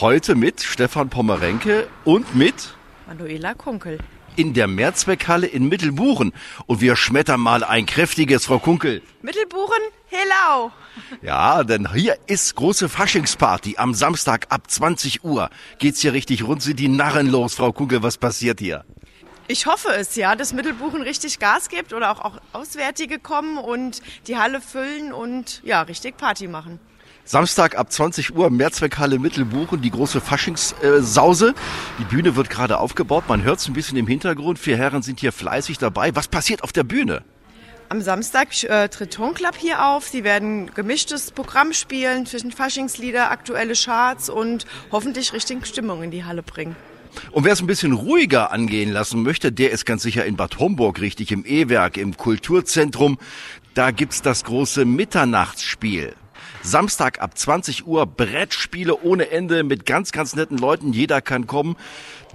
Heute mit Stefan Pommerenke und mit Manuela Kunkel. In der Mehrzweckhalle in Mittelbuchen. Und wir schmettern mal ein kräftiges, Frau Kunkel. Mittelbuchen, Helau. Ja, denn hier ist große Faschingsparty. Am Samstag ab 20 Uhr geht's hier richtig rund, sind die Narren los. Frau Kunkel, was passiert hier? Ich hoffe es, ja, dass Mittelbuchen richtig Gas gibt oder auch, auch Auswärtige kommen und die Halle füllen und ja, richtig Party machen. Samstag ab 20 Uhr Mehrzweckhalle Mittelbuchen, die große Faschingssause. Die Bühne wird gerade aufgebaut. Man hört es ein bisschen im Hintergrund. Vier Herren sind hier fleißig dabei. Was passiert auf der Bühne? Am Samstag äh, tritt Tonklapp hier auf. Sie werden gemischtes Programm spielen zwischen Faschingslieder, aktuelle Charts und hoffentlich richtig Stimmung in die Halle bringen. Und wer es ein bisschen ruhiger angehen lassen möchte, der ist ganz sicher in Bad Homburg richtig, im E-Werk, im Kulturzentrum. Da gibt's das große Mitternachtsspiel. Samstag ab 20 Uhr Brettspiele ohne Ende mit ganz, ganz netten Leuten. Jeder kann kommen.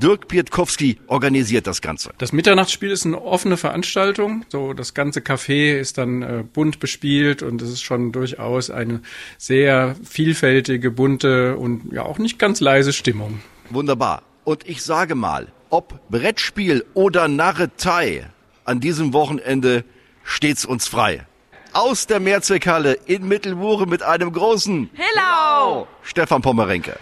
Dirk Pietkowski organisiert das Ganze. Das Mitternachtsspiel ist eine offene Veranstaltung. So, das ganze Café ist dann äh, bunt bespielt und es ist schon durchaus eine sehr vielfältige, bunte und ja auch nicht ganz leise Stimmung. Wunderbar. Und ich sage mal, ob Brettspiel oder Narretei, an diesem Wochenende steht's uns frei aus der Mehrzweckhalle in Mittelbuche mit einem großen Hello! Stefan Pommerenke.